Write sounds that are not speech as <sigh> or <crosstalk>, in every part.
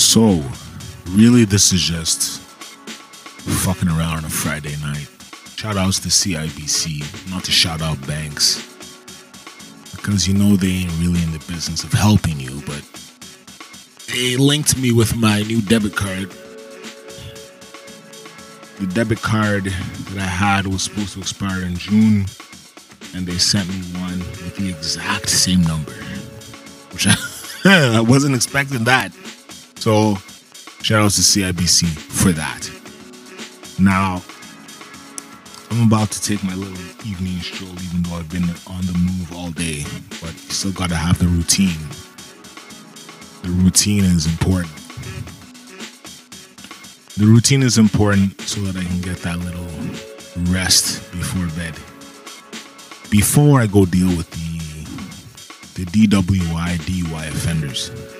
So, really, this is just fucking around on a Friday night. Shout outs to CIBC, not to shout out banks. Because you know they ain't really in the business of helping you, but they linked me with my new debit card. The debit card that I had was supposed to expire in June, and they sent me one with the exact same number, which I, <laughs> I wasn't expecting that. So, shout out to CIBC for that. Now, I'm about to take my little evening stroll, even though I've been on the move all day, but still gotta have the routine. The routine is important. The routine is important so that I can get that little rest before bed. Before I go deal with the the DWI DUI offenders.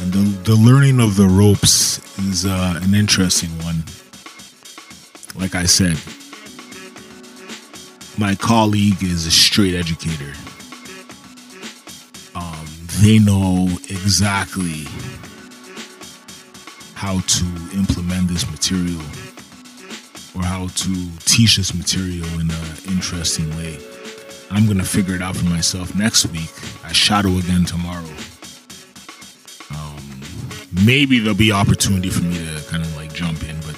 And the, the learning of the ropes is uh, an interesting one. Like I said, my colleague is a straight educator. Um, they know exactly how to implement this material or how to teach this material in an interesting way. I'm gonna figure it out for myself next week. I shadow again tomorrow. Maybe there'll be opportunity for me to kind of like jump in, but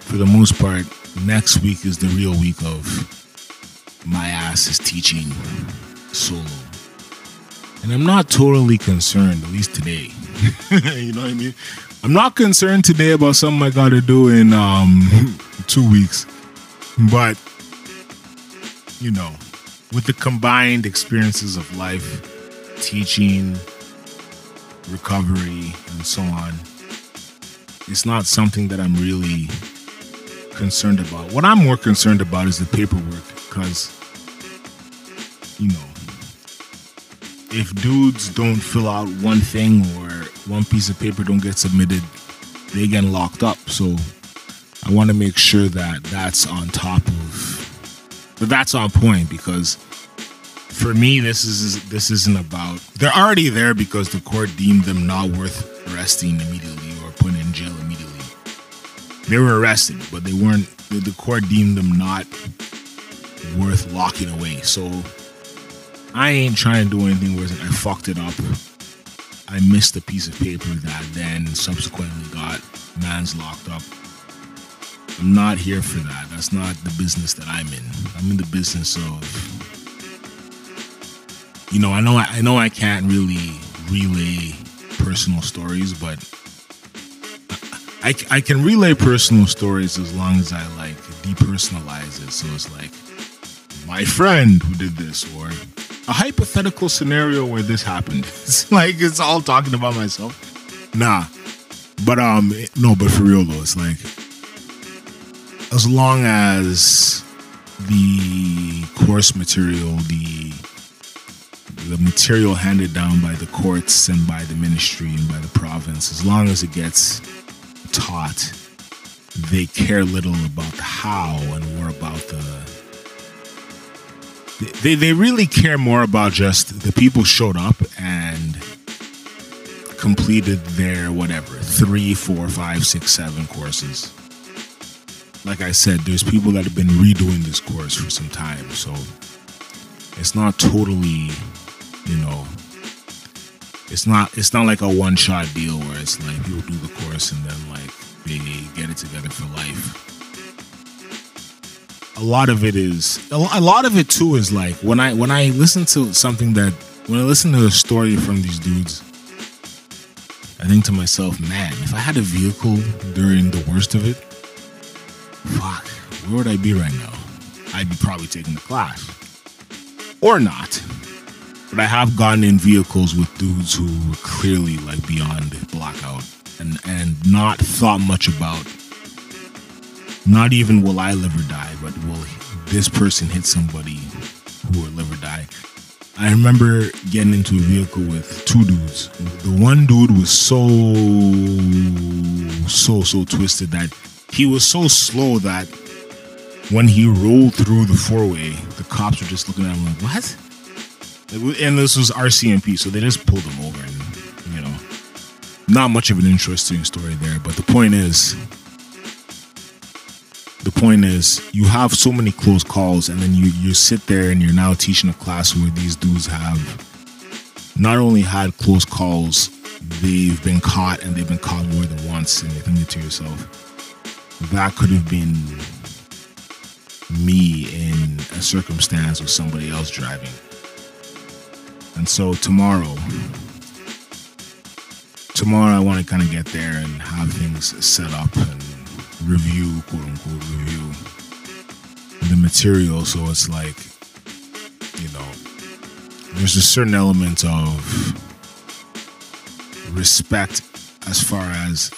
for the most part, next week is the real week of my ass is teaching solo. And I'm not totally concerned, at least today. <laughs> you know what I mean? I'm not concerned today about something I gotta do in um two weeks. But you know, with the combined experiences of life, teaching, recovery, and so on, it's not something that I'm really concerned about. What I'm more concerned about is the paperwork because, you know, if dudes don't fill out one thing or one piece of paper don't get submitted, they get locked up. So I want to make sure that that's on top of, but that's on point because for me, this is this isn't about. They're already there because the court deemed them not worth arresting immediately or putting in jail immediately. They were arrested, but they weren't. The, court deemed them not worth locking away. So I ain't trying to do anything where I fucked it up. I missed a piece of paper that then subsequently got man's locked up. I'm not here for that. That's not the business that I'm in. I'm in the business of you know, I know I, I know I can't really relay personal stories, but I, I can relay personal stories as long as I like depersonalize it. So it's like my friend who did this, or a hypothetical scenario where this happened. <laughs> It's like it's all talking about myself. Nah, but um, no, but for real though, it's like as long as the course material, the the material handed down by the courts and by the ministry and by the province, as long as it gets taught, they care little about the how and more about the. They, they really care more about just the people showed up and completed their whatever three, four, five, six, seven courses. Like I said, there's people that have been redoing this course for some time, so it's not totally you know, it's not it's not like a one shot deal where it's like people do the course and then like they get it together for life. A lot of it is a lot of it too is like when I when I listen to something that when I listen to a story from these dudes, I think to myself, man, if I had a vehicle during the worst of it, fuck, where would I be right now? I'd be probably taking the class. Or not but I have gotten in vehicles with dudes who were clearly like beyond blackout and and not thought much about not even will I live or die, but will this person hit somebody who will live or die. I remember getting into a vehicle with two dudes. The one dude was so so so twisted that he was so slow that when he rolled through the four way, the cops were just looking at him like, "What?" And this was RCMP, so they just pulled him over, and you know, not much of an interesting story there. But the point is, the point is, you have so many close calls, and then you you sit there and you're now teaching a class where these dudes have not only had close calls, they've been caught and they've been caught more than once, and you're thinking to yourself, that could have been me in a circumstance with somebody else driving. And so tomorrow, tomorrow I want to kind of get there and have things set up and review, quote unquote, review the material. So it's like, you know, there's a certain element of respect as far as,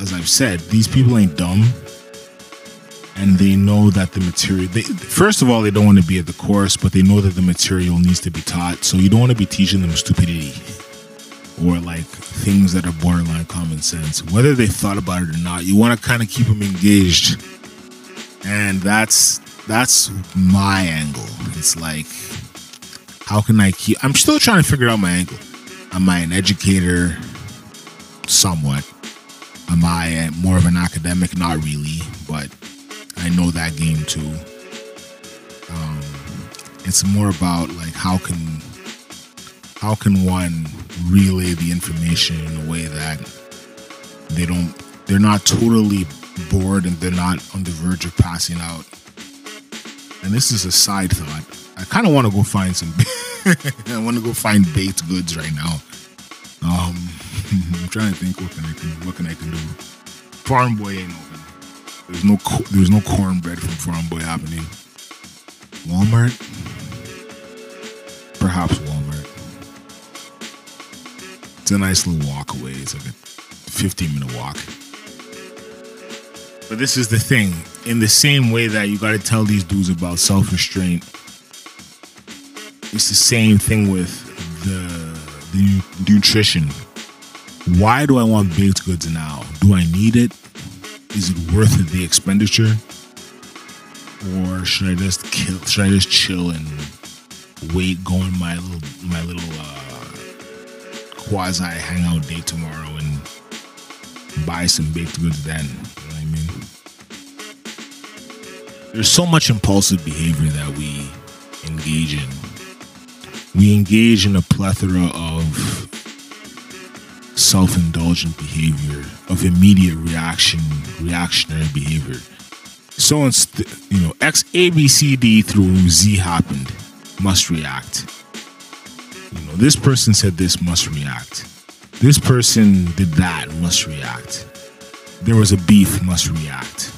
as I've said, these people ain't dumb. And they know that the material, they, first of all, they don't want to be at the course, but they know that the material needs to be taught. So you don't want to be teaching them stupidity or like things that are borderline common sense. Whether they thought about it or not, you want to kind of keep them engaged. And that's that's my angle. It's like how can I keep I'm still trying to figure out my angle. Am I an educator? Somewhat. Am I more of an academic? Not really, but I know that game too. Um, it's more about like how can how can one relay the information in a way that they don't they're not totally bored and they're not on the verge of passing out. And this is a side thought. I kind of want to go find some. <laughs> I want to go find baked goods right now. Um, <laughs> I'm trying to think what can I can what can I can do. Farm Boy ain't open. There's no there's no cornbread from Farm Boy happening. Walmart, perhaps Walmart. It's a nice little walk away. It's like a 15 minute walk. But this is the thing. In the same way that you got to tell these dudes about self restraint, it's the same thing with the the nutrition. Why do I want baked goods now? Do I need it? Is it worth the expenditure? Or should I just kill? Should I just chill and wait, go on my little my little uh, quasi hangout day tomorrow and buy some baked goods then? You know what I mean? There's so much impulsive behavior that we engage in. We engage in a plethora of self-indulgent behavior, of immediate reaction, reactionary behavior. So, you know, X, A, B, C, D through Z happened, must react. You know, this person said this, must react. This person did that, must react. There was a beef, must react.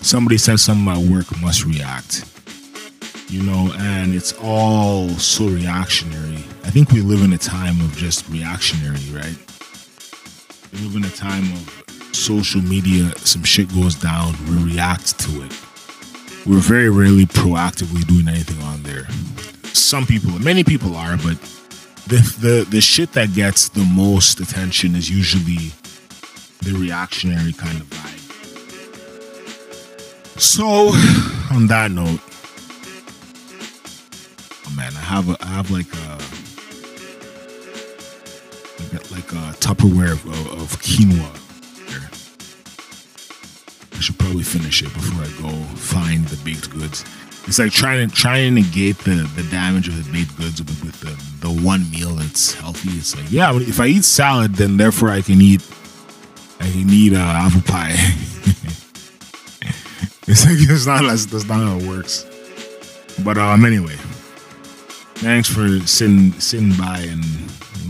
Somebody said something at work, must react. You know, and it's all so reactionary. I think we live in a time of just reactionary, right? We live in a time of social media, some shit goes down, we react to it. We're very rarely proactively doing anything on there. Some people, many people are, but the the the shit that gets the most attention is usually the reactionary kind of vibe. So, on that note, oh man, I have a I have like a like a Tupperware of, of quinoa. I should probably finish it before I go find the baked goods. It's like trying to trying to negate the, the damage of the baked goods with, with the, the one meal that's healthy. It's like yeah, if I eat salad, then therefore I can eat I can eat uh, apple pie. <laughs> it's like it's not that's, that's not how it works. But um anyway, thanks for sitting sitting by and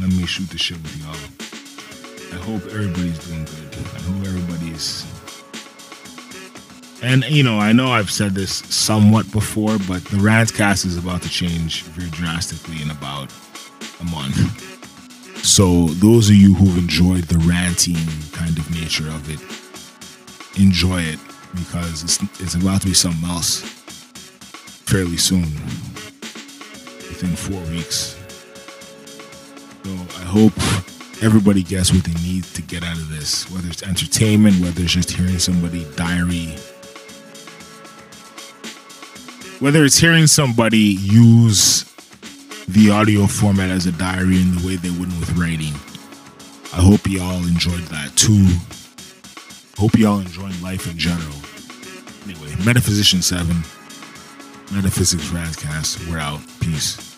let me shoot the shit with y'all. I hope everybody's doing good. I hope everybody's. And you know, I know I've said this somewhat before, but the Rantcast is about to change very drastically in about a month. So those of you who've enjoyed the ranting kind of nature of it, enjoy it because it's it's about to be something else fairly soon, within four weeks. So I hope everybody gets what they need to get out of this, whether it's entertainment, whether it's just hearing somebody diary, whether it's hearing somebody use the audio format as a diary in the way they wouldn't with writing. I hope y'all enjoyed that too. Hope y'all enjoying life in general. Anyway, Metaphysician 7, Metaphysics Rantcast. We're out. Peace.